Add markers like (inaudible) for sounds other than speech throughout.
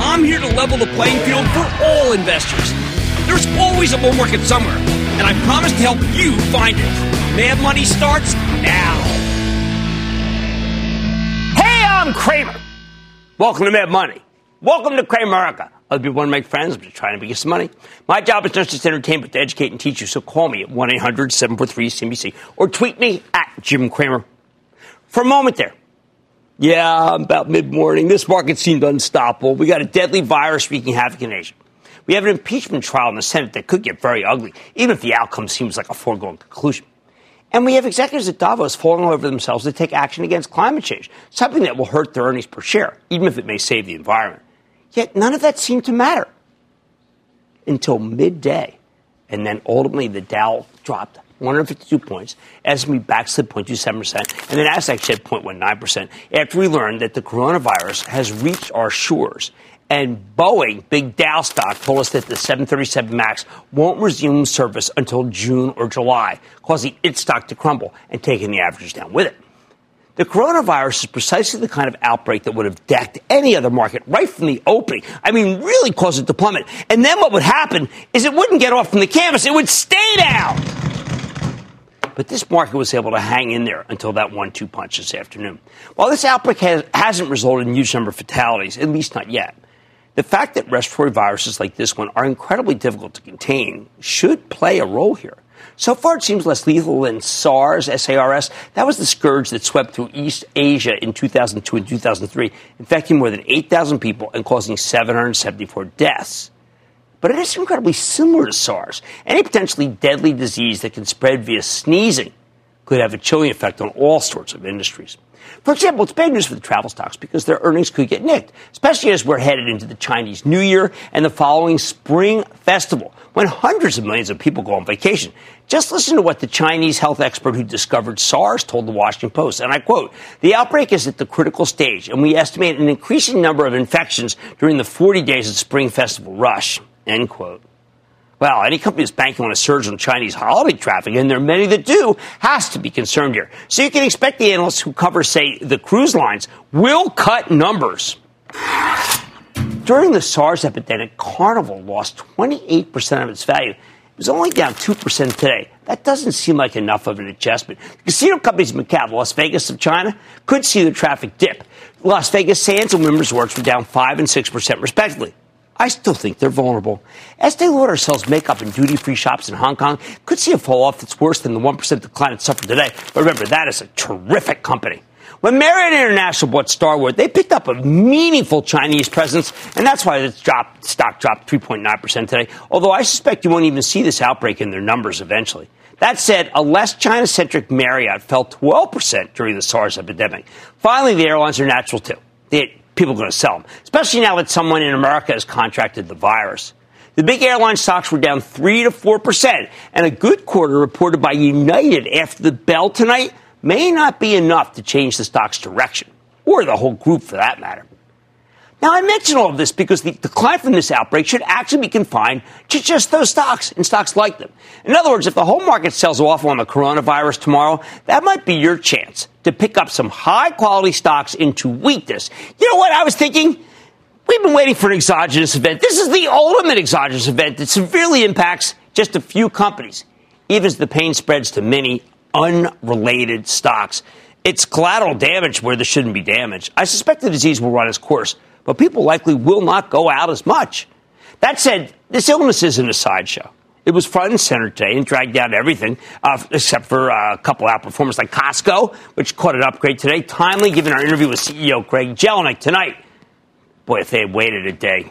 I'm here to level the playing field for all investors. There's always a bull market somewhere, and I promise to help you find it. Mad Money starts now. Hey, I'm Cramer. Welcome to Mad Money. Welcome to Cramerica. Other people want to make friends. I'm just trying to make some money. My job is not just to entertain, but to educate and teach you. So call me at 1 800 743 CNBC or tweet me at Jim Cramer. For a moment there, yeah, about mid morning. This market seemed unstoppable. We got a deadly virus wreaking havoc in Asia. We have an impeachment trial in the Senate that could get very ugly, even if the outcome seems like a foregone conclusion. And we have executives at Davos falling all over themselves to take action against climate change, something that will hurt their earnings per share, even if it may save the environment. Yet none of that seemed to matter until midday. And then ultimately the Dow dropped 152 points. S&P backslid 0.27%, and the Nasdaq shed 0.19% after we learned that the coronavirus has reached our shores. And Boeing, big Dow stock, told us that the 737 MAX won't resume service until June or July, causing its stock to crumble and taking the averages down with it. The coronavirus is precisely the kind of outbreak that would have decked any other market right from the opening. I mean, really cause it to plummet. And then what would happen is it wouldn't get off from the canvas, it would stay down. But this market was able to hang in there until that one two punch this afternoon. While this outbreak has, hasn't resulted in huge number of fatalities, at least not yet, the fact that respiratory viruses like this one are incredibly difficult to contain should play a role here. So far, it seems less lethal than SARS, SARS. That was the scourge that swept through East Asia in 2002 and 2003, infecting more than 8,000 people and causing 774 deaths but it is incredibly similar to SARS. Any potentially deadly disease that can spread via sneezing could have a chilling effect on all sorts of industries. For example, it's bad news for the travel stocks because their earnings could get nicked, especially as we're headed into the Chinese New Year and the following Spring Festival, when hundreds of millions of people go on vacation. Just listen to what the Chinese health expert who discovered SARS told the Washington Post, and I quote, the outbreak is at the critical stage, and we estimate an increasing number of infections during the 40 days of the Spring Festival rush. End quote. Well, any company that's banking on a surge in Chinese holiday traffic, and there are many that do, has to be concerned here. So you can expect the analysts who cover, say, the cruise lines will cut numbers. During the SARS epidemic, Carnival lost 28% of its value. It was only down 2% today. That doesn't seem like enough of an adjustment. The Casino companies in Macau, Las Vegas of China, could see the traffic dip. Las Vegas Sands and Wynn Resorts were down 5 and 6% respectively. I still think they're vulnerable. Estee Lauder sells makeup in duty free shops in Hong Kong. Could see a fall off that's worse than the 1% decline it suffered today. But remember, that is a terrific company. When Marriott International bought Starwood, they picked up a meaningful Chinese presence, and that's why the drop, stock dropped 3.9% today. Although I suspect you won't even see this outbreak in their numbers eventually. That said, a less China centric Marriott fell 12% during the SARS epidemic. Finally, the airlines are natural too. They, people are going to sell them, especially now that someone in America has contracted the virus. The big airline stocks were down 3 to 4%, and a good quarter reported by United after the bell tonight may not be enough to change the stock's direction, or the whole group for that matter. Now, I mention all of this because the decline from this outbreak should actually be confined to just those stocks and stocks like them. In other words, if the whole market sells off on the coronavirus tomorrow, that might be your chance to pick up some high quality stocks into weakness. You know what I was thinking? We've been waiting for an exogenous event. This is the ultimate exogenous event that severely impacts just a few companies, even as the pain spreads to many unrelated stocks. It's collateral damage where there shouldn't be damage. I suspect the disease will run its course but people likely will not go out as much. That said, this illness isn't a sideshow. It was front and center today and dragged down everything, uh, except for uh, a couple outperformers like Costco, which caught an upgrade today. Timely, given our interview with CEO Craig Jelinek tonight. Boy, if they had waited a day,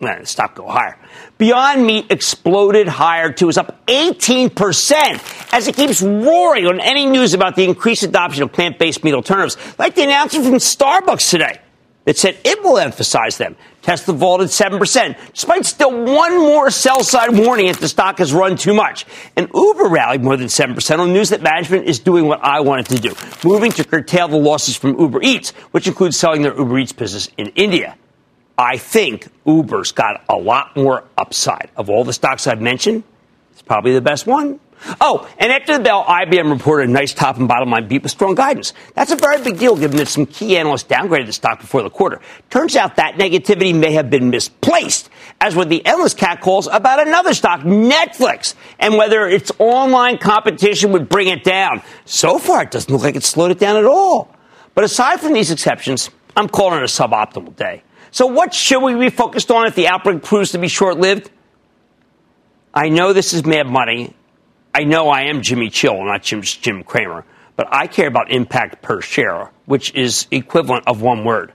the stock go higher. Beyond Meat exploded higher too. It's up 18% as it keeps roaring on any news about the increased adoption of plant-based meat alternatives, like the announcement from Starbucks today that said it will emphasize them. Tesla vaulted 7%, despite still one more sell side warning if the stock has run too much. And Uber rallied more than 7% on news that management is doing what I wanted to do, moving to curtail the losses from Uber Eats, which includes selling their Uber Eats business in India. I think Uber's got a lot more upside. Of all the stocks I've mentioned, it's probably the best one. Oh, and after the bell, IBM reported a nice top and bottom line beat with strong guidance. That's a very big deal given that some key analysts downgraded the stock before the quarter. Turns out that negativity may have been misplaced, as were the endless catcalls about another stock, Netflix, and whether its online competition would bring it down. So far, it doesn't look like it's slowed it down at all. But aside from these exceptions, I'm calling it a suboptimal day. So what should we be focused on if the outbreak proves to be short lived? I know this is mad money, I know I am Jimmy Chill, not Jim, Jim Cramer, but I care about impact per share, which is equivalent of one word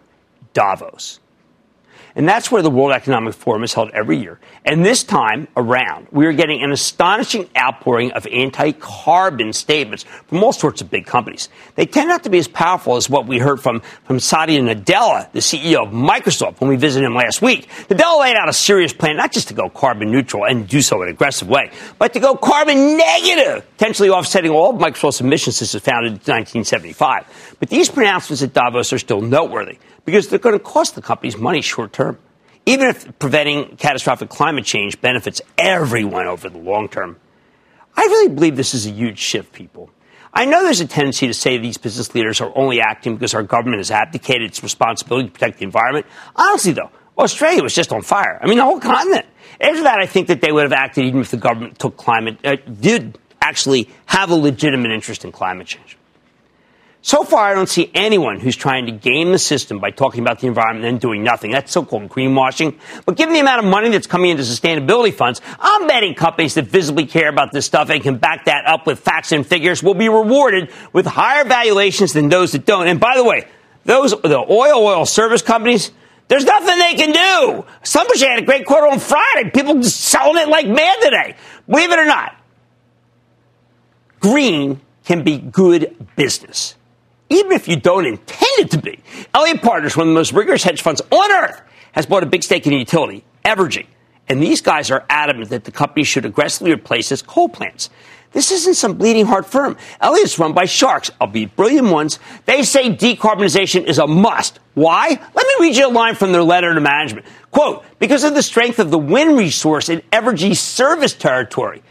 Davos. And that's where the World Economic Forum is held every year. And this time around, we are getting an astonishing outpouring of anti carbon statements from all sorts of big companies. They tend not to be as powerful as what we heard from, from Satya Nadella, the CEO of Microsoft, when we visited him last week. Nadella laid out a serious plan, not just to go carbon neutral and do so in an aggressive way, but to go carbon negative, potentially offsetting all of Microsoft's emissions since it was founded in 1975. But these pronouncements at Davos are still noteworthy because they're going to cost the companies money short term. Even if preventing catastrophic climate change benefits everyone over the long term. I really believe this is a huge shift, people. I know there's a tendency to say these business leaders are only acting because our government has abdicated its responsibility to protect the environment. Honestly, though, Australia was just on fire. I mean, the whole continent. After that, I think that they would have acted even if the government took climate, uh, did actually have a legitimate interest in climate change. So far, I don't see anyone who's trying to game the system by talking about the environment and doing nothing. That's so-called greenwashing. But given the amount of money that's coming into sustainability funds, I'm betting companies that visibly care about this stuff and can back that up with facts and figures will be rewarded with higher valuations than those that don't. And by the way, those the oil oil service companies, there's nothing they can do. Somebody had a great quote on Friday. People selling it like mad today. Believe it or not, green can be good business even if you don't intend it to be. Elliott Partners, one of the most rigorous hedge funds on earth, has bought a big stake in a utility, Evergy. And these guys are adamant that the company should aggressively replace its coal plants. This isn't some bleeding heart firm. Elliott's run by sharks, albeit brilliant ones. They say decarbonization is a must. Why? Let me read you a line from their letter to management. Quote, because of the strength of the wind resource in Evergy's service territory.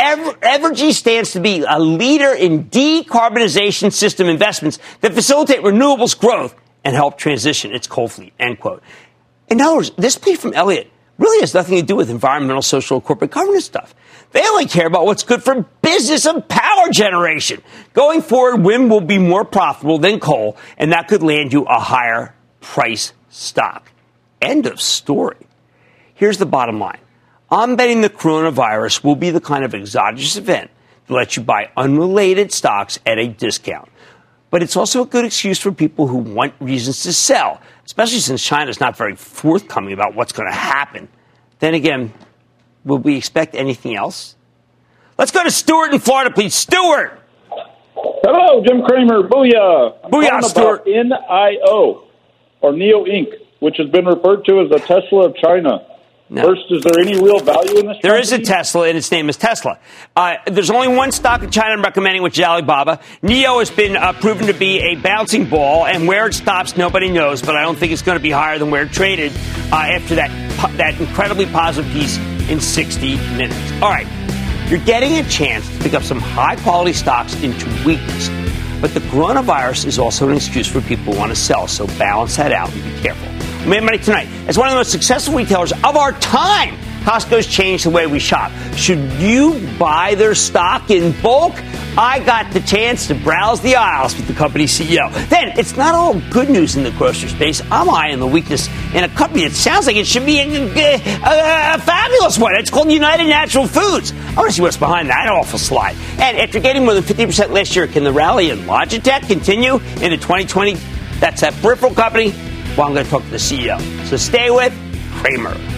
Ever, Evergy stands to be a leader in decarbonization system investments that facilitate renewables growth and help transition its coal fleet, end quote. In other words, this plea from Elliott really has nothing to do with environmental, social, corporate governance stuff. They only care about what's good for business and power generation. Going forward, wind will be more profitable than coal, and that could land you a higher price stock. End of story. Here's the bottom line. I'm betting the coronavirus will be the kind of exogenous event that lets you buy unrelated stocks at a discount. But it's also a good excuse for people who want reasons to sell, especially since China is not very forthcoming about what's going to happen. Then again, will we expect anything else? Let's go to Stuart in Florida, please. Stuart! Hello, Jim Cramer. Booyah. I'm Booyah, Stuart. NIO, or NIO Inc., which has been referred to as the Tesla of China. No. First, is there any real value in this? There company? is a Tesla, and its name is Tesla. Uh, there's only one stock in China I'm recommending, which is Alibaba. NIO has been uh, proven to be a bouncing ball, and where it stops, nobody knows. But I don't think it's going to be higher than where it traded uh, after that that incredibly positive piece in 60 minutes. All right, you're getting a chance to pick up some high quality stocks into weakness. But the coronavirus is also an excuse for people who want to sell, so balance that out and be careful. Mad Money tonight. As one of the most successful retailers of our time, Costco's changed the way we shop. Should you buy their stock in bulk? I got the chance to browse the aisles with the company CEO. Then, it's not all good news in the grocery space. I'm eyeing the weakness in a company that sounds like it should be a, a, a, fabulous one. It's called United Natural Foods. I want to see what's behind that awful slide. And after getting more than 50% last year, can the rally in Logitech continue into 2020? That's that peripheral company. Well, I'm going to talk to the CEO. So stay with Cramer.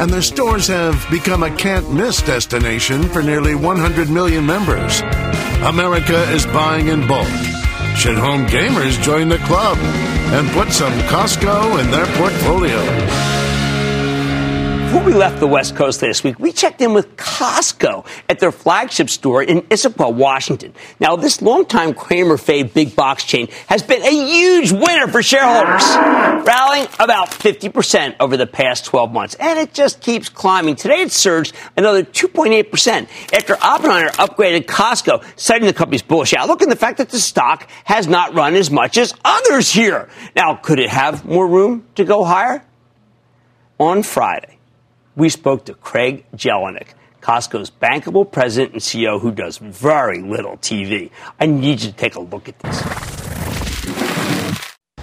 and their stores have become a can't miss destination for nearly 100 million members. America is buying in bulk. Should home gamers join the club and put some Costco in their portfolio? Before we left the West Coast last week, we checked in with Costco at their flagship store in Issaquah, Washington. Now, this longtime Cramer fave big box chain has been a huge winner for shareholders, rallying about 50% over the past 12 months. And it just keeps climbing. Today it surged another 2.8% after Oppenheimer upgraded Costco, citing the company's bullish outlook and the fact that the stock has not run as much as others here. Now, could it have more room to go higher? On Friday, we spoke to Craig Jelinek, Costco's bankable president and CEO who does very little TV. I need you to take a look at this.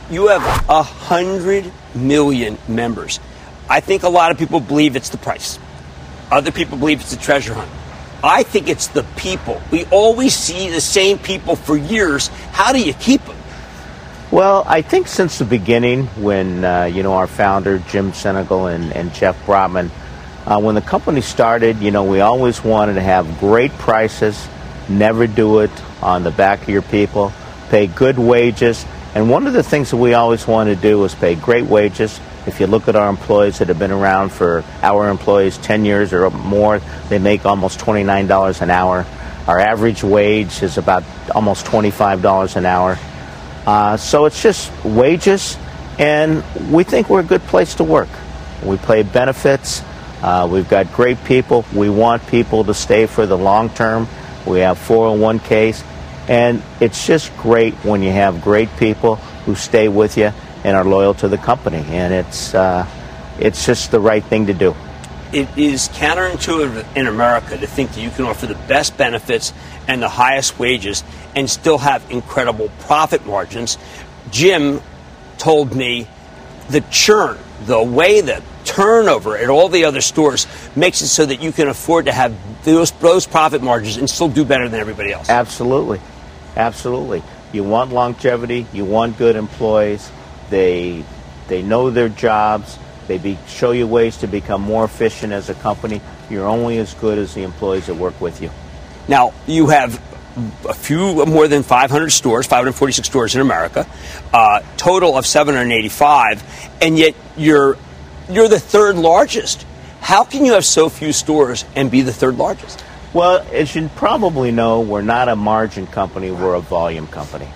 You have a hundred million members. I think a lot of people believe it's the price. Other people believe it's the treasure hunt. I think it's the people. We always see the same people for years. How do you keep them? Well, I think since the beginning, when uh, you know our founder Jim Sinegal and, and Jeff Brotman uh, when the company started, you know, we always wanted to have great prices, never do it on the back of your people, pay good wages. And one of the things that we always wanted to do was pay great wages. If you look at our employees that have been around for our employees 10 years or more, they make almost $29 an hour. Our average wage is about almost $25 an hour. Uh, so it's just wages, and we think we're a good place to work. We pay benefits. Uh, we've got great people. We want people to stay for the long term. We have 401ks. And it's just great when you have great people who stay with you and are loyal to the company. And it's, uh, it's just the right thing to do. It is counterintuitive in America to think that you can offer the best benefits and the highest wages and still have incredible profit margins. Jim told me the churn, the way that turnover at all the other stores makes it so that you can afford to have those, those profit margins and still do better than everybody else. Absolutely. Absolutely. You want longevity, you want good employees. They they know their jobs. They be, show you ways to become more efficient as a company. You're only as good as the employees that work with you. Now, you have a few more than 500 stores, 546 stores in America, uh, total of 785, and yet you're you're the third largest. How can you have so few stores and be the third largest? Well, as you probably know, we're not a margin company, we're a volume company.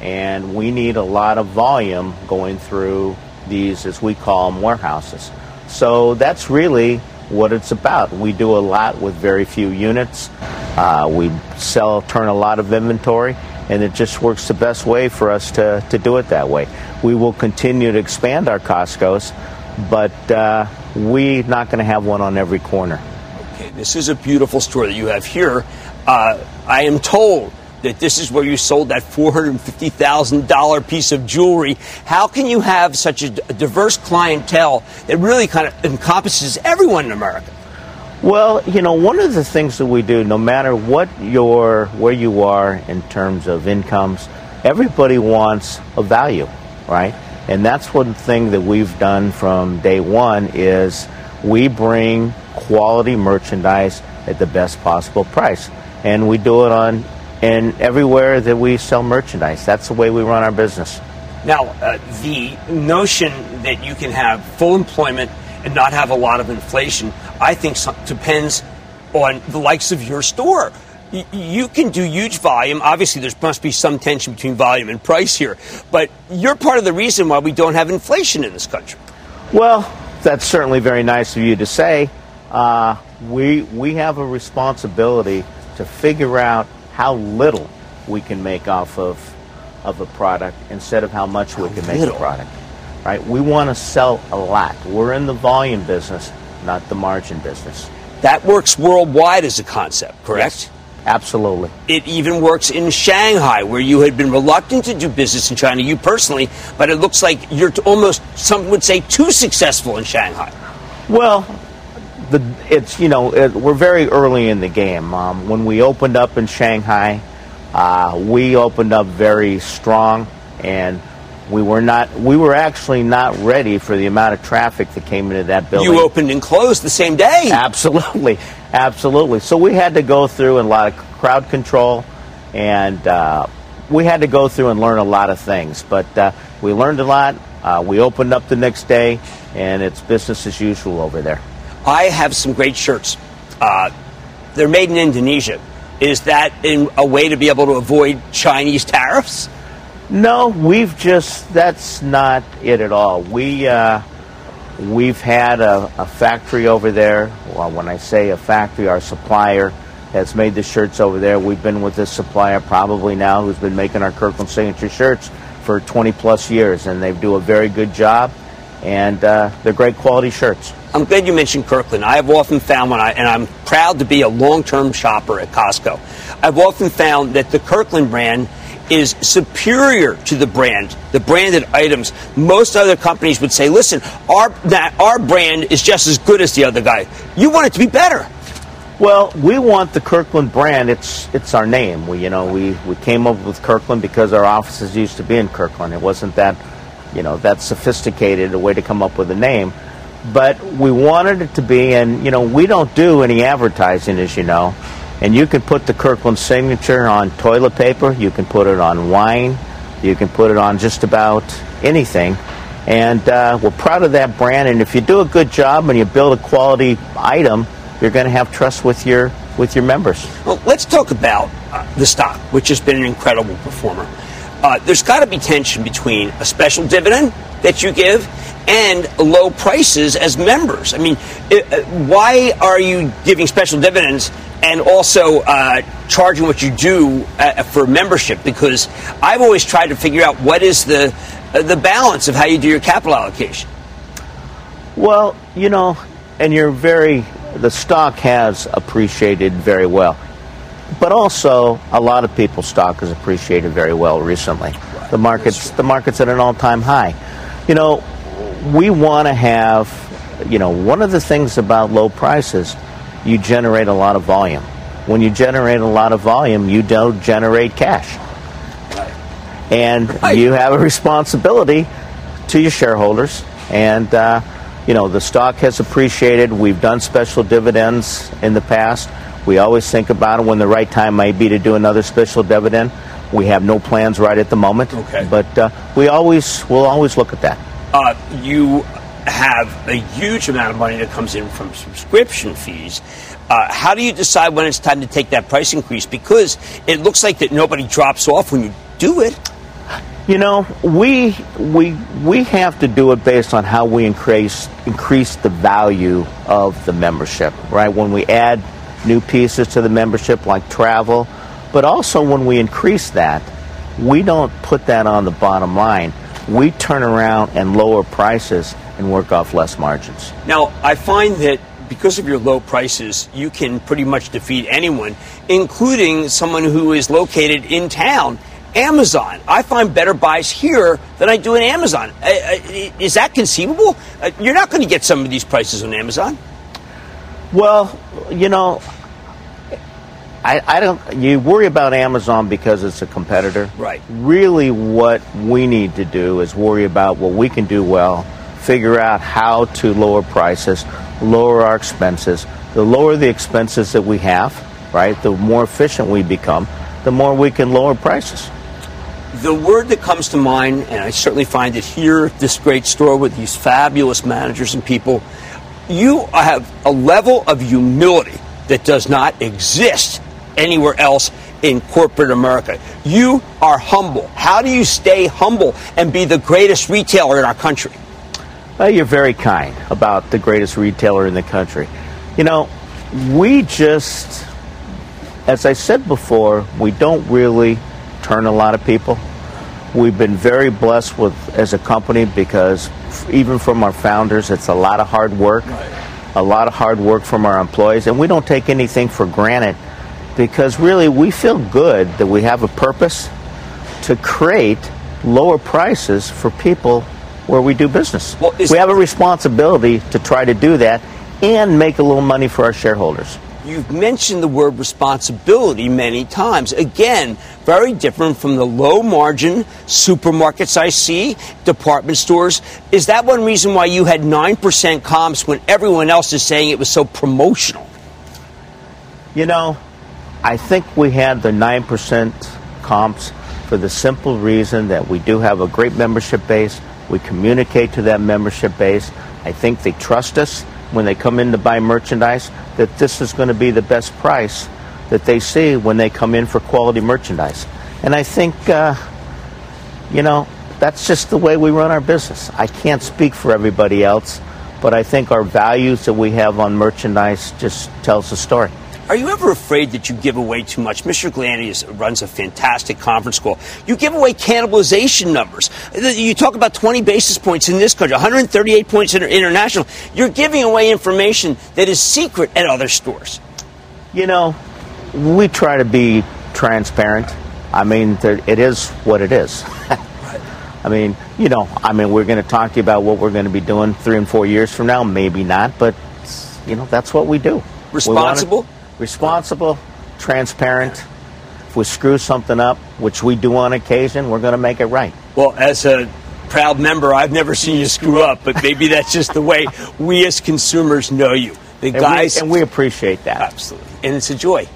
And we need a lot of volume going through these, as we call them, warehouses. So that's really what it's about. We do a lot with very few units. Uh, we sell, turn a lot of inventory, and it just works the best way for us to, to do it that way. We will continue to expand our Costco's, but uh, we're not going to have one on every corner. Okay, this is a beautiful store that you have here. Uh, I am told that this is where you sold that $450,000 piece of jewelry. How can you have such a diverse clientele that really kind of encompasses everyone in America? Well, you know, one of the things that we do, no matter what your where you are in terms of incomes, everybody wants a value, right? And that's one thing that we've done from day one is we bring quality merchandise at the best possible price. And we do it on and everywhere that we sell merchandise. That's the way we run our business. Now, uh, the notion that you can have full employment and not have a lot of inflation, I think depends on the likes of your store. You can do huge volume. Obviously, there must be some tension between volume and price here, but you're part of the reason why we don't have inflation in this country. Well, that's certainly very nice of you to say. Uh, we we have a responsibility to figure out how little we can make off of of a product instead of how much how we can make a product. Right? We want to sell a lot. We're in the volume business, not the margin business. That works worldwide as a concept, correct? Yes, absolutely. It even works in Shanghai, where you had been reluctant to do business in China, you personally, but it looks like you're almost, some would say, too successful in Shanghai. Well, the, it's you know it, we're very early in the game. Um, when we opened up in Shanghai, uh, we opened up very strong, and we were not we were actually not ready for the amount of traffic that came into that building. You opened and closed the same day. Absolutely, absolutely. So we had to go through a lot of crowd control, and uh, we had to go through and learn a lot of things. But uh, we learned a lot. Uh, we opened up the next day, and it's business as usual over there. I have some great shirts. Uh, they're made in Indonesia. Is that in a way to be able to avoid Chinese tariffs? No, we've just that's not it at all. We uh, we've had a, a, factory over there. Well, when I say a factory, our supplier has made the shirts over there. We've been with this supplier probably now who's been making our Kirkland signature shirts for 20 plus years, and they do a very good job, and uh, they're great quality shirts. I'm glad you mentioned Kirkland. I have often found when I, and I'm proud to be a long-term shopper at Costco. I've often found that the Kirkland brand is superior to the brand, the branded items. Most other companies would say, listen, our, that, our brand is just as good as the other guy. You want it to be better. Well, we want the Kirkland brand. It's it's our name. We you know we, we came up with Kirkland because our offices used to be in Kirkland. It wasn't that you know that sophisticated a way to come up with a name but we wanted it to be, and you know, we don't do any advertising, as you know. And you can put the Kirkland signature on toilet paper, you can put it on wine, you can put it on just about anything. And uh, we're proud of that brand. And if you do a good job and you build a quality item, you're going to have trust with your with your members. Well, let's talk about uh, the stock, which has been an incredible performer. Uh, there's got to be tension between a special dividend that you give and low prices as members. I mean, it, uh, why are you giving special dividends and also uh, charging what you do uh, for membership because I've always tried to figure out what is the uh, the balance of how you do your capital allocation. Well, you know, and you're very the stock has appreciated very well. But also a lot of people's stock has appreciated very well recently. Right. The market's the market's at an all-time high. You know, we want to have you know, one of the things about low prices, you generate a lot of volume. When you generate a lot of volume, you don't generate cash. And right. you have a responsibility to your shareholders. And, uh, you know, the stock has appreciated. We've done special dividends in the past. We always think about it when the right time might be to do another special dividend. We have no plans right at the moment. Okay. But uh, we always, we'll always look at that. Uh, you have a huge amount of money that comes in from subscription fees. Uh, how do you decide when it's time to take that price increase? Because it looks like that nobody drops off when you do it. You know, we we we have to do it based on how we increase increase the value of the membership, right? When we add new pieces to the membership like travel, but also when we increase that, we don't put that on the bottom line. We turn around and lower prices and work off less margins. Now, I find that because of your low prices, you can pretty much defeat anyone, including someone who is located in town. Amazon. I find better buys here than I do in Amazon. Uh, uh, is that conceivable? Uh, you're not going to get some of these prices on Amazon. Well, you know, I, I, don't. You worry about Amazon because it's a competitor. Right. Really, what we need to do is worry about what we can do well figure out how to lower prices, lower our expenses. The lower the expenses that we have, right, the more efficient we become, the more we can lower prices. The word that comes to mind, and I certainly find it here at this great store with these fabulous managers and people, you have a level of humility that does not exist anywhere else in corporate America. You are humble. How do you stay humble and be the greatest retailer in our country? Well, you're very kind about the greatest retailer in the country. You know, we just, as I said before, we don't really turn a lot of people. We've been very blessed with as a company because even from our founders, it's a lot of hard work, a lot of hard work from our employees, and we don't take anything for granted because really we feel good that we have a purpose to create lower prices for people where we do business. Well, we have a responsibility to try to do that and make a little money for our shareholders. You've mentioned the word responsibility many times. Again, very different from the low margin supermarkets I see, department stores. Is that one reason why you had 9% comps when everyone else is saying it was so promotional? You know, I think we had the 9% comps for the simple reason that we do have a great membership base. We communicate to that membership base. I think they trust us when they come in to buy merchandise that this is going to be the best price that they see when they come in for quality merchandise. And I think, uh, you know, that's just the way we run our business. I can't speak for everybody else, but I think our values that we have on merchandise just tells the story. Are you ever afraid that you give away too much? Mr. Galanti runs a fantastic conference call. You give away cannibalization numbers. You talk about 20 basis points in this country, 138 points in international. You're giving away information that is secret at other stores. You know, we try to be transparent. I mean, it is what it is. (laughs) I mean, you know, I mean, we're going to talk to you about what we're going to be doing three and four years from now. Maybe not, but, you know, that's what we do. Responsible? Responsible, transparent. If we screw something up, which we do on occasion, we're going to make it right. Well, as a proud member, I've never seen you screw up, but maybe that's just the way we as consumers know you. The and guys, we, and we appreciate that. Absolutely. And it's a joy.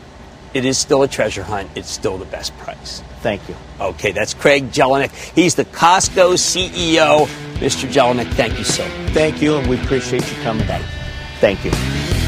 It is still a treasure hunt. It's still the best price. Thank you. Okay, that's Craig Jelinek. He's the Costco CEO. Mr. Jelinek, thank you so much. Thank you, and we appreciate you coming. Back. Thank you.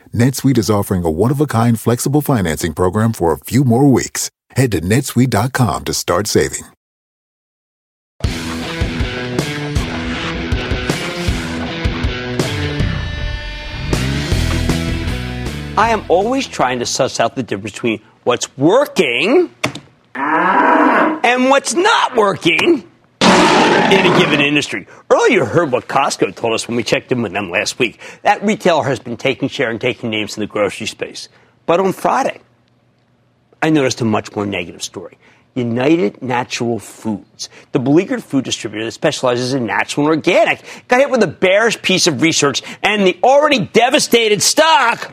NetSuite is offering a one-of-a-kind flexible financing program for a few more weeks. Head to netsuite.com to start saving. I am always trying to suss out the difference between what's working and what's not working in a given industry. Earlier, heard what Costco told us when we checked in with them last week. That retailer has been taking share and taking names in the grocery space. But on Friday, I noticed a much more negative story. United Natural Foods, the beleaguered food distributor that specializes in natural and organic, got hit with a bearish piece of research, and the already devastated stock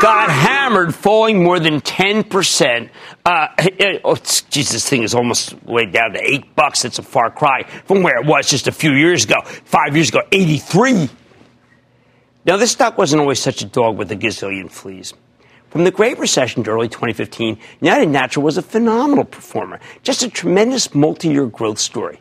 got hammered, falling more than 10%. Uh, oh, geez, this thing is almost way down to eight bucks. It's a far cry from where it was just a few years ago. Five years ago, 83. Now, this stock wasn't always such a dog with a gazillion fleas. From the Great Recession to early 2015, United Natural was a phenomenal performer, just a tremendous multi year growth story.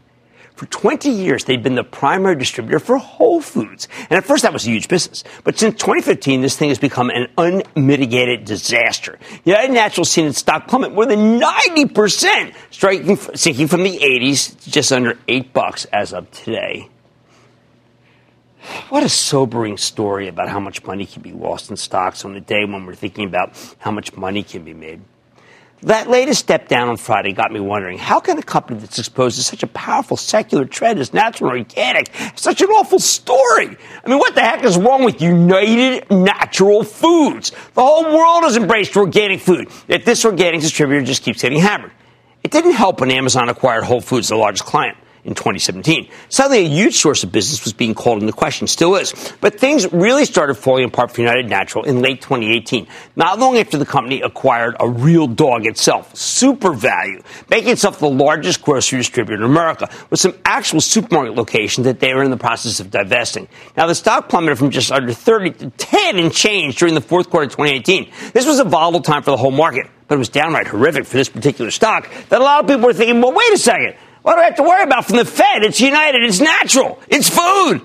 For 20 years, they'd been the primary distributor for Whole Foods. And at first, that was a huge business. But since 2015, this thing has become an unmitigated disaster. United Natural's seen its stock plummet more than 90%, striking, sinking from the 80s to just under 8 bucks as of today. What a sobering story about how much money can be lost in stocks on the day when we're thinking about how much money can be made. That latest step down on Friday got me wondering how can a company that's exposed to such a powerful secular trend as natural organic have such an awful story? I mean, what the heck is wrong with United Natural Foods? The whole world has embraced organic food, yet this organic distributor just keeps getting hammered. It didn't help when Amazon acquired Whole Foods, the largest client in 2017. Suddenly, a huge source of business was being called into question, still is. But things really started falling apart for United Natural in late 2018, not long after the company acquired a real dog itself, SuperValu, making itself the largest grocery distributor in America, with some actual supermarket locations that they were in the process of divesting. Now, the stock plummeted from just under 30 to 10 and change during the fourth quarter of 2018. This was a volatile time for the whole market but it was downright horrific for this particular stock that a lot of people were thinking, well, wait a second. What do I have to worry about from the Fed? It's United. It's natural. It's food.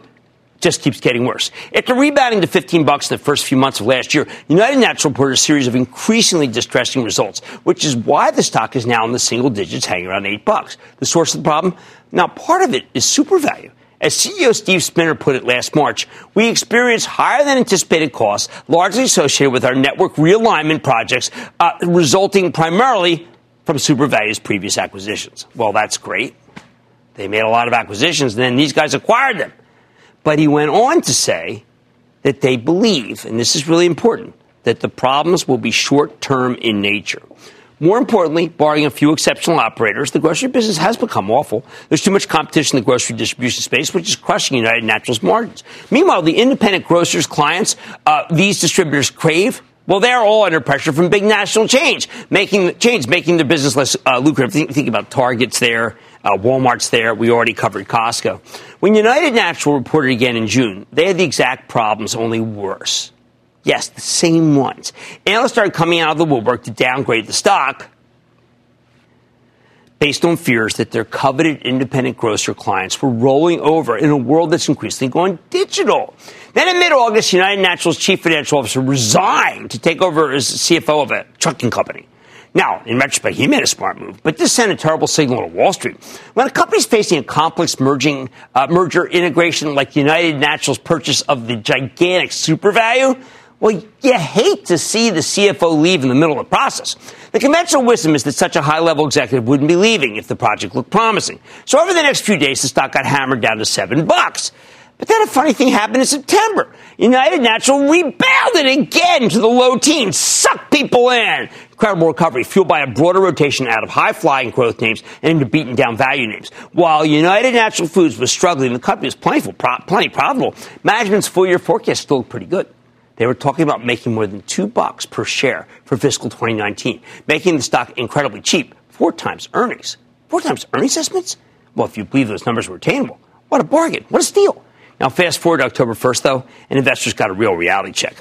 Just keeps getting worse. After rebounding to 15 bucks in the first few months of last year, United Natural reported a series of increasingly distressing results, which is why the stock is now in the single digits, hanging around 8 bucks. The source of the problem? Now, part of it is SuperValu. As CEO Steve Spinner put it last March, we experienced higher than anticipated costs, largely associated with our network realignment projects, uh, resulting primarily from SuperValu's previous acquisitions. Well, that's great. They made a lot of acquisitions, and then these guys acquired them. But he went on to say that they believe, and this is really important, that the problems will be short term in nature. More importantly, barring a few exceptional operators, the grocery business has become awful. There's too much competition in the grocery distribution space, which is crushing United Natural's margins. Meanwhile, the independent grocers' clients uh, these distributors crave well, they're all under pressure from big national change, making change, making the business less uh, lucrative. Think, think, about Target's there, uh, Walmart's there. We already covered Costco. When United Natural reported again in June, they had the exact problems, only worse. Yes, the same ones. Analysts started coming out of the woodwork to downgrade the stock based on fears that their coveted independent grocer clients were rolling over in a world that's increasingly going digital. Then in mid August, United Natural's chief financial officer resigned to take over as CFO of a trucking company. Now, in retrospect, he made a smart move, but this sent a terrible signal to Wall Street. When a company's facing a complex merging, uh, merger integration like United Natural's purchase of the gigantic SuperValu, well, you hate to see the CFO leave in the middle of the process. The conventional wisdom is that such a high level executive wouldn't be leaving if the project looked promising. So over the next few days, the stock got hammered down to seven bucks. But then a funny thing happened in September. United Natural rebounded again to the low teens, sucked people in. Incredible recovery fueled by a broader rotation out of high flying growth names and into beaten down value names. While United Natural Foods was struggling, the company was plenty, plenty profitable. Management's full year forecast still looked pretty good. They were talking about making more than two bucks per share for fiscal 2019, making the stock incredibly cheap, four times earnings. Four times earnings estimates? Well, if you believe those numbers were attainable, what a bargain! What a steal! Now, fast forward to October 1st, though, and investors got a real reality check.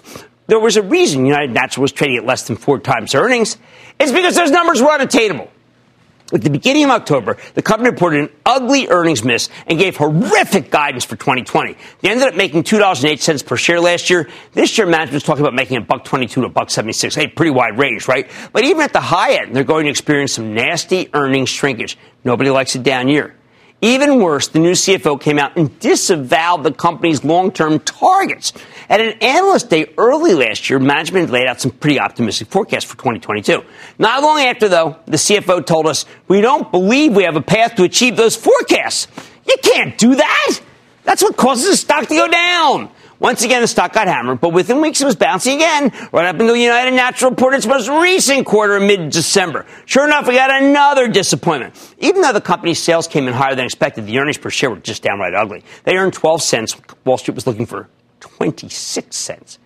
There was a reason United Natural was trading at less than four times earnings. It's because those numbers were unattainable. At the beginning of October, the company reported an ugly earnings miss and gave horrific guidance for 2020. They ended up making $2.08 per share last year. This year, management's talking about making a buck 22 to a buck 76. Hey, pretty wide range, right? But even at the high end, they're going to experience some nasty earnings shrinkage. Nobody likes a down year. Even worse, the new CFO came out and disavowed the company's long-term targets. At an analyst day early last year, management laid out some pretty optimistic forecasts for 2022. Not long after, though, the CFO told us, we don't believe we have a path to achieve those forecasts. You can't do that. That's what causes the stock to go down. Once again, the stock got hammered, but within weeks it was bouncing again, right up until United Natural reported its most recent quarter in mid-December. Sure enough, we got another disappointment. Even though the company's sales came in higher than expected, the earnings per share were just downright ugly. They earned 12 cents. Wall Street was looking for 26 cents.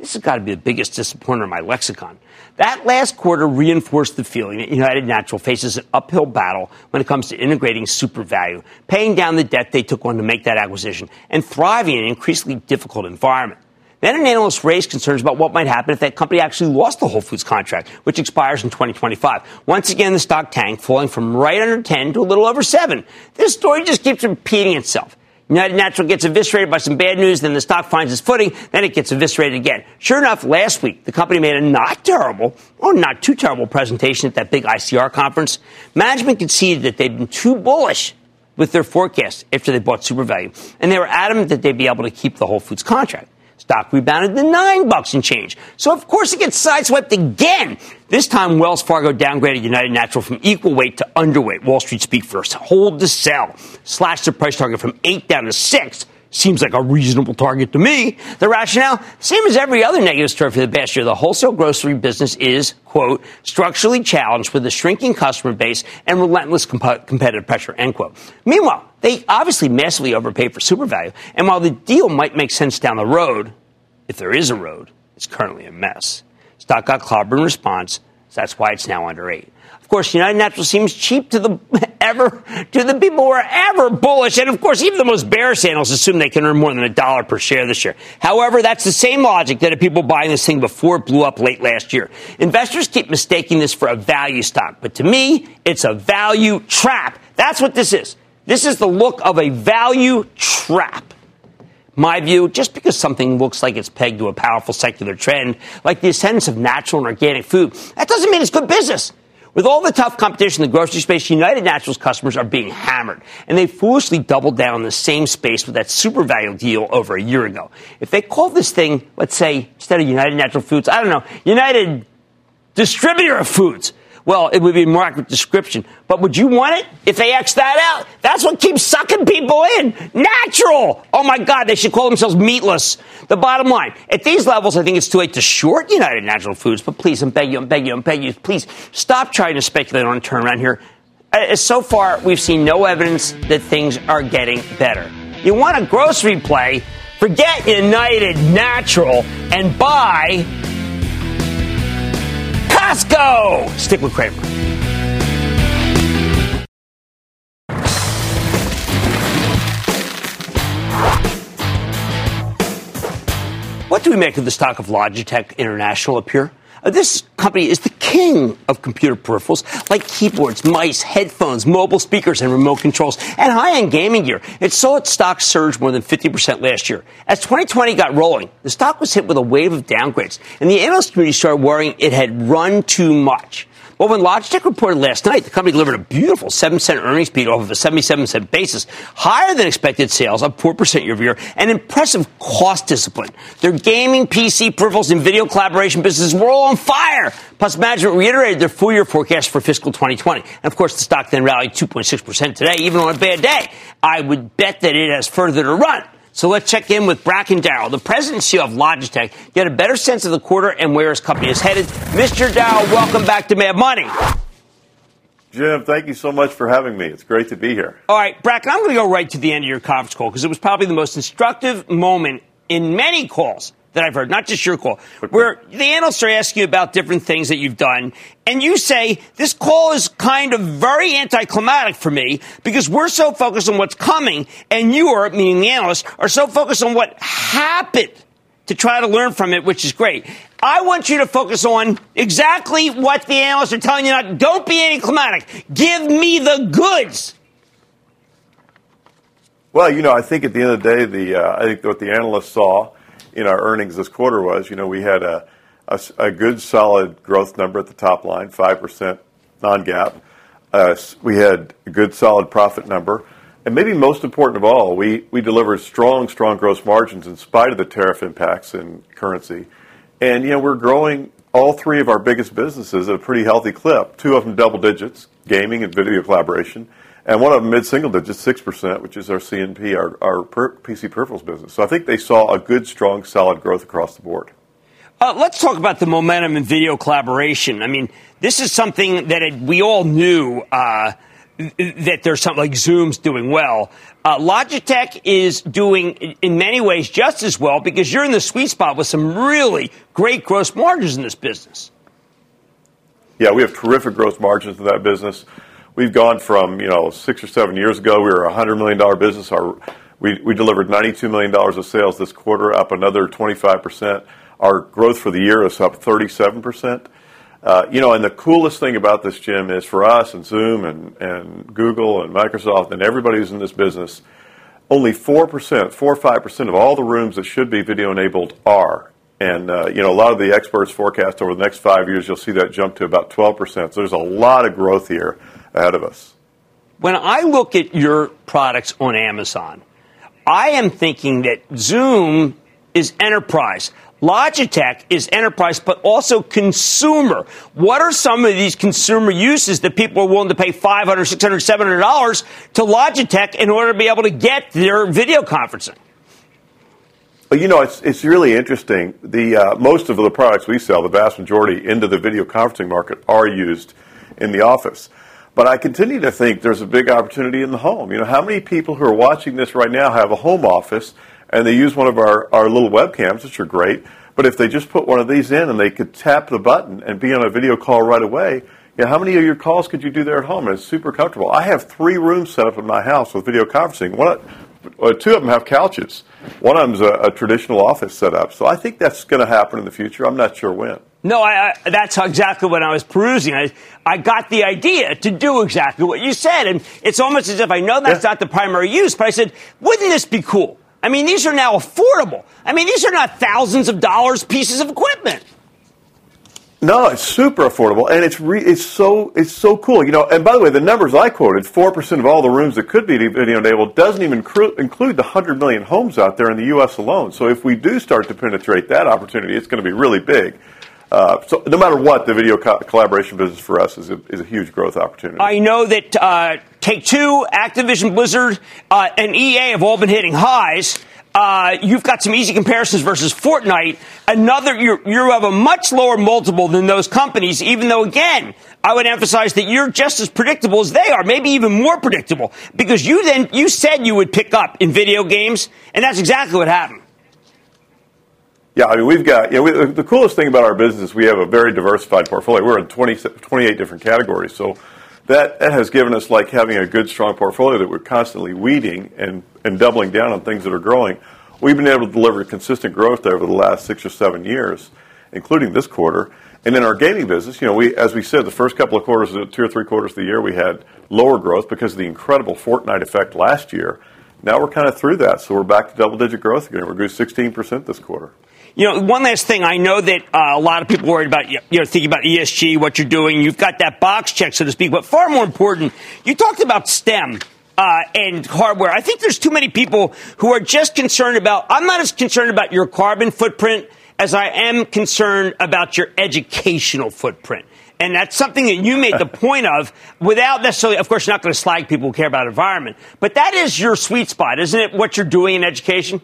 This has got to be the biggest disappointment in my lexicon. That last quarter reinforced the feeling that United Natural faces an uphill battle when it comes to integrating SuperValu, paying down the debt they took on to make that acquisition, and thriving in an increasingly difficult environment. Then an analyst raised concerns about what might happen if that company actually lost the Whole Foods contract, which expires in 2025. Once again, the stock tanked, falling from right under 10 to a little over 7. This story just keeps repeating itself. United Natural gets eviscerated by some bad news, then the stock finds its footing, then it gets eviscerated again. Sure enough, last week, the company made a not terrible, or not too terrible presentation at that big ICR conference. Management conceded that they'd been too bullish with their forecast after they bought SuperValu, and they were adamant that they'd be able to keep the Whole Foods contract. Stock rebounded to nine bucks and change. So of course it gets sideswept again. This time Wells Fargo downgraded United Natural from equal weight to underweight. Wall Street speak first. Hold to sell. Slashed the price target from eight down to six. Seems like a reasonable target to me. The rationale, same as every other negative story for the past year. The wholesale grocery business is, quote, structurally challenged with a shrinking customer base and relentless comp- competitive pressure, end quote. Meanwhile, they obviously massively overpaid for SuperValu. And while the deal might make sense down the road, if there is a road, it's currently a mess. Stock got clobbered in response, so that's why it's now under eight course, United Natural seems cheap to the (laughs) ever to the people who are ever bullish, and of course, even the most bearish analysts assume they can earn more than a dollar per share this year. However, that's the same logic that had people buying this thing before it blew up late last year. Investors keep mistaking this for a value stock, but to me, it's a value trap. That's what this is. This is the look of a value trap. My view, just because something looks like it's pegged to a powerful secular trend, like the ascendance of natural and organic food, that doesn't mean it's good business. With all the tough competition in the grocery space, United Naturals customers are being hammered, and they foolishly doubled down in the same space with that SuperValu deal over a year ago. If they called this thing, let's say, instead of United Natural Foods, I don't know, United Distributor of Foods, well, it would be a more accurate description. But would you want it if they X that out? That's what keeps sucking people in. Natural. Oh my God, they should call themselves meatless. The bottom line, at these levels, I think it's too late to short United Natural Foods. But please, I'm begging you, I'm begging you, I'm begging you, please stop trying to speculate on a turnaround here. Uh, so far, we've seen no evidence that things are getting better. You want a grocery play? Forget United Natural and buy Costco. Stick with Cramer. What do we make of the stock of Logitech International up here? Uh, this company is the king of computer peripherals like keyboards, mice, headphones, mobile speakers, and remote controls, and high end gaming gear. It saw its stock surge more than 50% last year. As 2020 got rolling, the stock was hit with a wave of downgrades, and the analyst community started worrying it had run too much. Well, when Logitech reported last night, the company delivered a beautiful 7 cent earnings beat off of a 77 cent basis, higher than expected sales, up 4% year over year, and impressive cost discipline. Their gaming, PC, peripherals, and video collaboration businesses were all on fire. Plus, management reiterated their full year forecast for fiscal 2020. And of course, the stock then rallied 2.6% today, even on a bad day. I would bet that it has further to run. So let's check in with Bracken Darrell, the president and CEO of Logitech, get a better sense of the quarter and where his company is headed. Mr. Darrell, welcome back to Mad Money. Jim, thank you so much for having me. It's great to be here. All right, Bracken, I'm going to go right to the end of your conference call because it was probably the most instructive moment in many calls that I've heard, not just your call, where the analysts are asking you about different things that you've done. And you say, this call is kind of very anticlimactic for me because we're so focused on what's coming and you are, meaning the analysts, are so focused on what happened to try to learn from it, which is great. I want you to focus on exactly what the analysts are telling you not. Don't be anticlimactic. Give me the goods. Well, you know, I think at the end of the day, the uh, I think what the analysts saw in our earnings this quarter was, you know, we had a, good solid growth number at the top line, 5% non-GAAP. Uh, we had a good solid profit number. And maybe most important of all, we, we delivered strong, strong gross margins in spite of the tariff impacts and currency. And, you know, we're growing all three of our biggest businesses at a pretty healthy clip. Two of them double digits, gaming and video collaboration one of them mid-single digits, six percent, which is our CNP, our, our per- PC peripherals business. So I think they saw a good, strong, solid growth across the board. Uh, let's talk about the momentum in video collaboration. I mean, this is something that it, we all knew uh, that there's something like Zoom's doing well. Uh, Logitech is doing, in many ways, just as well because you're in the sweet spot with some really great gross margins in this business. Yeah, we have terrific gross margins in that business we've gone from you know six or seven years ago we were a hundred million dollar business. Our we, we delivered $92 million of sales this quarter, up another 25%. Our growth for the year is up 37%. Uh, you know, and the coolest thing about this, Jim, is for us and Zoom and, and Google and Microsoft and everybody who's in this business, only 4%, 4 or 5% of all the rooms that should be video enabled are. And, uh, you know, a lot of the experts forecast over the next five years, you'll see that jump to about 12%. So there's a lot of growth here ahead of us. When I look at your products on Amazon, I am thinking that Zoom is enterprise. Logitech is enterprise, but also consumer. What are some of these consumer uses that people are willing to pay $500, $600, $700 to Logitech in order to be able to get their video conferencing? Well, you know, it's, it's really interesting. The, uh, most of the products we sell, the vast majority into the video conferencing market, are used in the office. But I continue to think there's a big opportunity in the home. You know, how many people who are watching this right now have a home office and they use one of our, our little webcams, which are great, but if they just put one of these in and they could tap the button and be on a video call right away, you know, how many of your calls could you do there at home? And it's super comfortable. I have three rooms set up in my house with video conferencing. One, uh, two of them have couches. One of them's a, a traditional office setup. So I think that's going to happen in the future. I'm not sure when. No, I, I, that's exactly what I was perusing. I, I got the idea to do exactly what you said. And it's almost as if I know that's yeah. not the primary use, but I said, wouldn't this be cool? I mean, these are now affordable. I mean, these are not thousands of dollars pieces of equipment. No, it's super affordable, and it's re- it's so it's so cool. You know, and by the way, the numbers I quoted, four percent of all the rooms that could be video enabled, doesn't even cru- include the hundred million homes out there in the U.S. alone. So if we do start to penetrate that opportunity, it's going to be really big. Uh, so no matter what, the video co- collaboration business for us is a, is a huge growth opportunity. I know that uh, Take Two, Activision Blizzard, uh, and EA have all been hitting highs. Uh, you've got some easy comparisons versus Fortnite. Another, you you have a much lower multiple than those companies, even though, again, I would emphasize that you're just as predictable as they are, maybe even more predictable, because you then, you said you would pick up in video games, and that's exactly what happened. Yeah, I mean, we've got, you know, we, the coolest thing about our business we have a very diversified portfolio. We're in 20, 28 different categories. So that, that has given us like having a good, strong portfolio that we're constantly weeding and, and doubling down on things that are growing. We've been able to deliver consistent growth over the last six or seven years, including this quarter. And in our gaming business, you know, we, as we said, the first couple of quarters, two or three quarters of the year, we had lower growth because of the incredible Fortnite effect last year. Now we're kind of through that, so we're back to double digit growth again. We grew 16% this quarter. You know, one last thing. I know that uh, a lot of people worried about, you know, thinking about ESG, what you're doing. You've got that box check, so to speak. But far more important, you talked about STEM. Uh, and hardware. I think there's too many people who are just concerned about. I'm not as concerned about your carbon footprint as I am concerned about your educational footprint. And that's something that you made the (laughs) point of without necessarily, of course, you're not going to slag people who care about environment. But that is your sweet spot, isn't it? What you're doing in education?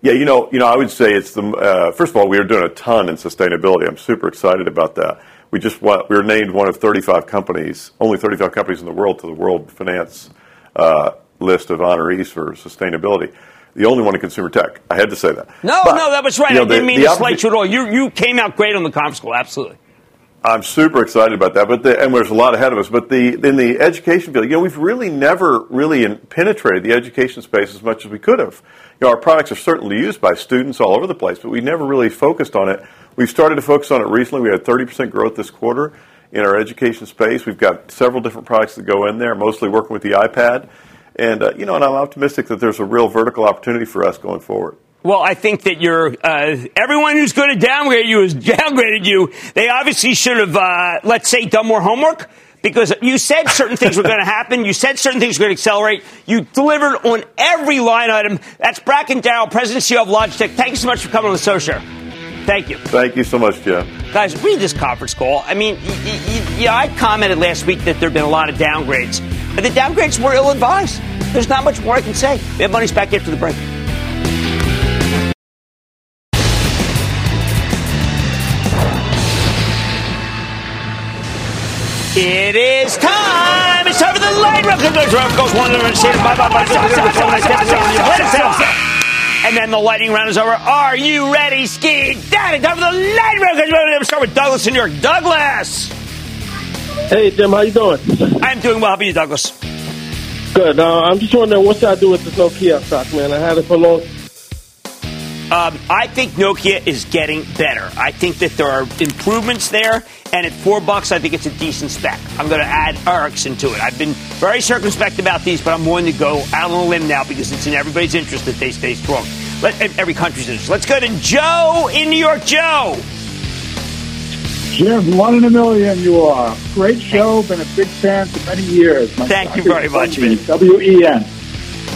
Yeah, you know, you know, I would say it's the uh, first of all, we are doing a ton in sustainability. I'm super excited about that. We just we were named one of 35 companies, only 35 companies in the world, to the World Finance uh, list of honorees for sustainability. The only one in consumer tech. I had to say that. No, but, no, that was right. You know, I didn't the, mean the to slight you at all. You you came out great on the conference call. Absolutely. I'm super excited about that, but the, and there's a lot ahead of us. But the in the education field, you know, we've really never really in, penetrated the education space as much as we could have. You know, our products are certainly used by students all over the place, but we never really focused on it. We've started to focus on it recently. We had 30% growth this quarter in our education space. We've got several different products that go in there, mostly working with the iPad, and uh, you know, and I'm optimistic that there's a real vertical opportunity for us going forward. Well, I think that you're uh, everyone who's going to downgrade you has (laughs) downgraded you. They obviously should have, uh, let's say, done more homework because you said certain things were going to happen. You said certain things were going to accelerate. You delivered on every line item. That's Bracken Darrell, President and CEO of Logitech. Thank you so much for coming on the show, show. Thank you. Thank you so much, Jeff. Guys, read this conference call. I mean, yeah, I commented last week that there have been a lot of downgrades. But the downgrades were ill advised. There's not much more I can say. We have money's back after the break. It is time. It's time for the light round. Goes one and then the lightning round is over. Are you ready, Ski Daddy? Time for the lightning round. We're start with Douglas in New York. Douglas. Hey Jim, how you doing? I'm doing well. How are you, Douglas? Good. Uh, I'm just wondering what should I do with this Nokia stock, man? I had it for long um, I think Nokia is getting better. I think that there are improvements there, and at four bucks, I think it's a decent spec. I'm going to add Ericsson to it. I've been very circumspect about these, but I'm willing to go out on a limb now because it's in everybody's interest that they stay strong. Let, every country's interest. Let's go to Joe in New York. Joe. Jim, one in a million you are. Great show. Been a big fan for many years. My Thank you very much, man. W-E-N.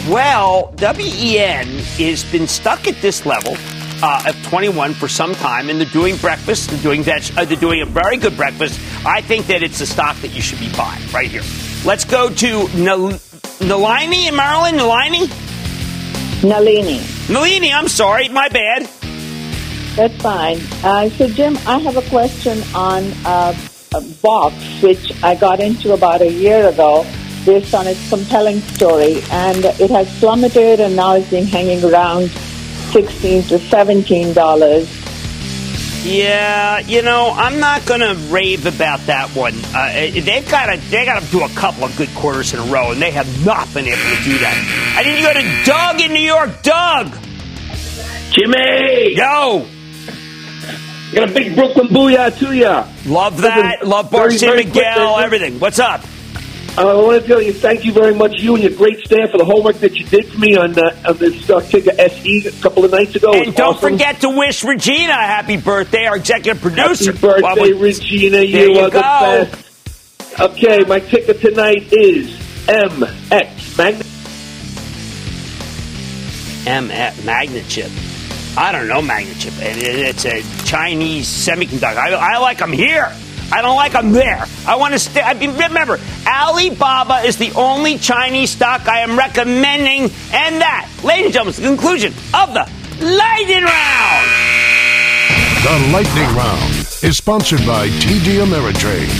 Well, WEN has been stuck at this level uh, of 21 for some time, and they're doing breakfast. They're doing that. Uh, they're doing a very good breakfast. I think that it's a stock that you should be buying right here. Let's go to Nal- Nalini in Maryland. Nalini. Nalini. Nalini. I'm sorry, my bad. That's fine. Uh, so, Jim, I have a question on uh, a box which I got into about a year ago based on its compelling story. And it has plummeted and now it's been hanging around 16 to $17. Yeah, you know, I'm not going to rave about that one. Uh, they've got to they got to do a couple of good quarters in a row, and they have not been able to do that. I need you to go to Doug in New York. Doug, Jimmy, go. Got a big Brooklyn booyah to ya. Love that. Love Bart Miguel. Everything. What's up? Uh, I want to tell you thank you very much, you and your great staff, for the homework that you did for me on, uh, on this stock ticker SE a couple of nights ago. And don't awesome. forget to wish Regina a happy birthday, our executive producer. Happy birthday, Regina. You, you are go. the best. Okay, my ticker tonight is MX Magnet. M MagnaChip. I don't know MagnaChip. It's a Chinese semiconductor. I, I like them here. I don't like them there. I want to stay. I mean, remember, Alibaba is the only Chinese stock I am recommending, and that, ladies and gentlemen, is the conclusion of the Lightning Round. The Lightning Round is sponsored by TD Ameritrade.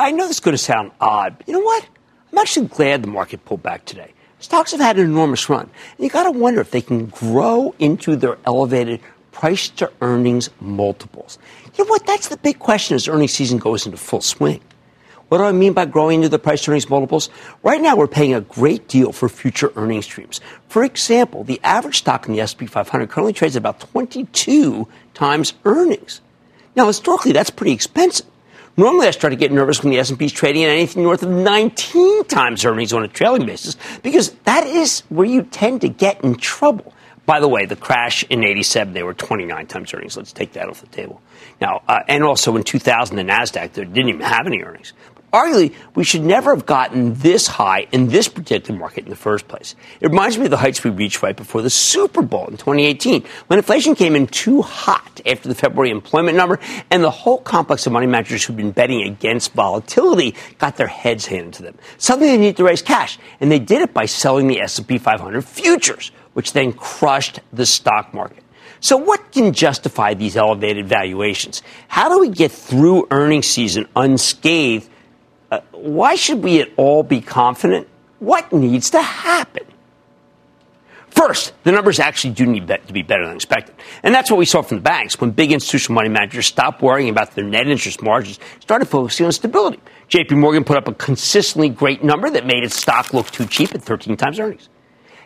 I know this is going to sound odd, but you know what? I'm actually glad the market pulled back today. Stocks have had an enormous run. And you got to wonder if they can grow into their elevated price to earnings multiples. You know what? That's the big question as earnings season goes into full swing. What do I mean by growing into the price to earnings multiples? Right now, we're paying a great deal for future earnings streams. For example, the average stock in the S&P 500 currently trades at about 22 times earnings. Now, historically, that's pretty expensive. Normally, I start to get nervous when the S&P is trading at anything north of 19 times earnings on a trailing basis because that is where you tend to get in trouble. By the way, the crash in 87, they were 29 times earnings. Let's take that off the table. Now, uh, and also in 2000, the NASDAQ, they didn't even have any earnings arguably, we should never have gotten this high in this particular market in the first place. It reminds me of the heights we reached right before the Super Bowl in 2018, when inflation came in too hot after the February employment number, and the whole complex of money managers who'd been betting against volatility got their heads handed to them. Suddenly they needed to raise cash, and they did it by selling the S&P 500 futures, which then crushed the stock market. So what can justify these elevated valuations? How do we get through earnings season unscathed uh, why should we at all be confident? What needs to happen? First, the numbers actually do need to be better than expected. And that's what we saw from the banks when big institutional money managers stopped worrying about their net interest margins, started focusing on stability. JP Morgan put up a consistently great number that made its stock look too cheap at 13 times earnings.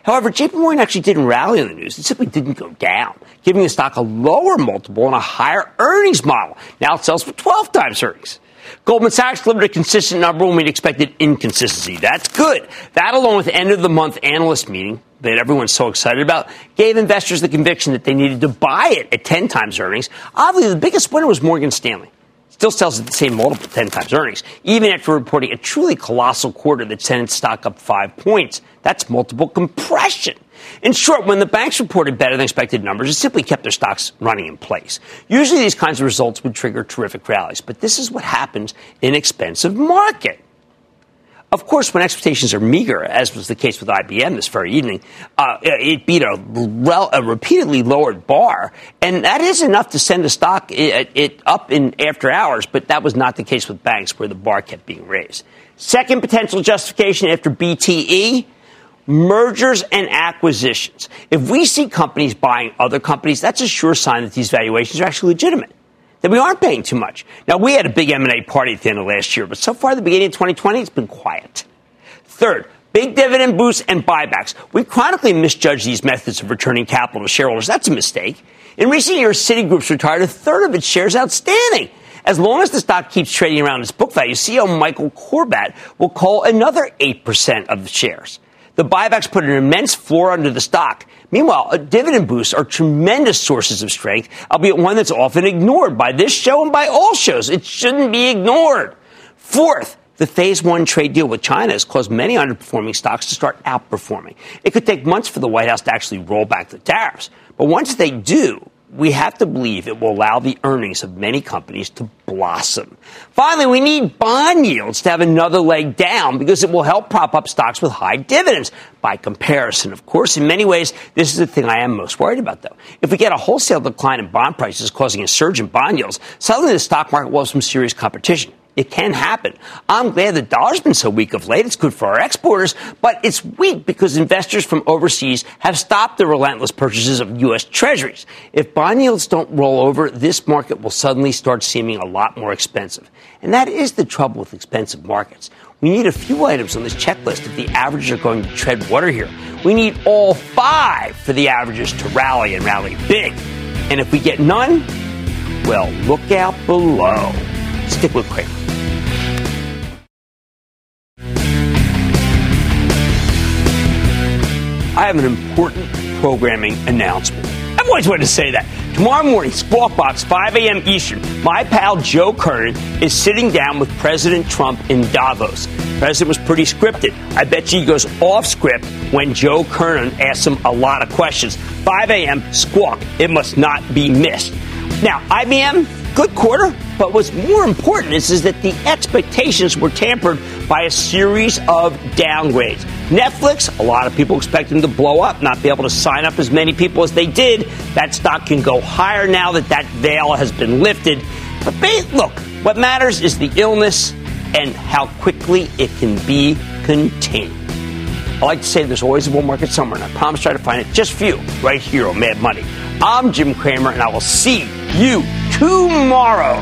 However, JP Morgan actually didn't rally on the news. It simply didn't go down, giving the stock a lower multiple and a higher earnings model. Now it sells for 12 times earnings. Goldman Sachs delivered a consistent number when we'd expected inconsistency. That's good. That, along with the end of the month analyst meeting that everyone's so excited about, gave investors the conviction that they needed to buy it at 10 times earnings. Obviously, the biggest winner was Morgan Stanley. Still sells at the same multiple, 10 times earnings, even after reporting a truly colossal quarter that sent its stock up five points. That's multiple compression. In short, when the banks reported better than expected numbers, it simply kept their stocks running in place. Usually these kinds of results would trigger terrific rallies, but this is what happens in an expensive market. Of course, when expectations are meager, as was the case with IBM this very evening, uh, it beat a, rel- a, repeatedly lowered bar, and that is enough to send the stock it, it up in after hours. But that was not the case with banks, where the bar kept being raised. Second potential justification after BTE mergers and acquisitions. If we see companies buying other companies, that's a sure sign that these valuations are actually legitimate. That we aren't paying too much. Now, we had a big M&A party at the end of last year, but so far, the beginning of 2020, it's been quiet. Third, big dividend boosts and buybacks. We chronically misjudge these methods of returning capital to shareholders. That's a mistake. In recent years, Citigroup's retired a third of its shares outstanding. As long as the stock keeps trading around its book value, CEO Michael Corbat will call another 8% of the shares. The buybacks put an immense floor under the stock. Meanwhile, uh, dividend boosts are tremendous sources of strength, albeit one that's often ignored by this show and by all shows. It shouldn't be ignored. Fourth, the phase one trade deal with China has caused many underperforming stocks to start outperforming. It could take months for the White House to actually roll back the tariffs. But once they do, we have to believe it will allow the earnings of many companies to blossom. Finally, we need bond yields to have another leg down because it will help prop up stocks with high dividends. By comparison, of course, in many ways, this is the thing I am most worried about, though. If we get a wholesale decline in bond prices causing a surge in bond yields, suddenly the stock market will have some serious competition. It can happen. I'm glad the dollar's been so weak of late. It's good for our exporters, but it's weak because investors from overseas have stopped the relentless purchases of U.S. treasuries. If bond yields don't roll over, this market will suddenly start seeming a lot more expensive. And that is the trouble with expensive markets. We need a few items on this checklist if the averages are going to tread water here. We need all five for the averages to rally and rally big. And if we get none, well, look out below. Stick with Cramer. I have an important programming announcement. I've always wanted to say that. Tomorrow morning, Squawk Box, 5 a.m. Eastern, my pal Joe Kernan is sitting down with President Trump in Davos. The president was pretty scripted. I bet you he goes off script when Joe Kernan asks him a lot of questions. 5 a.m. Squawk. It must not be missed. Now, IBM, good quarter, but what's more important is, is that the expectations were tampered by a series of downgrades. Netflix, a lot of people expect them to blow up, not be able to sign up as many people as they did. That stock can go higher now that that veil has been lifted. But look, what matters is the illness and how quickly it can be contained. I like to say there's always a bull market somewhere, and I promise try to find it just for you right here on Mad Money. I'm Jim Cramer, and I will see you tomorrow.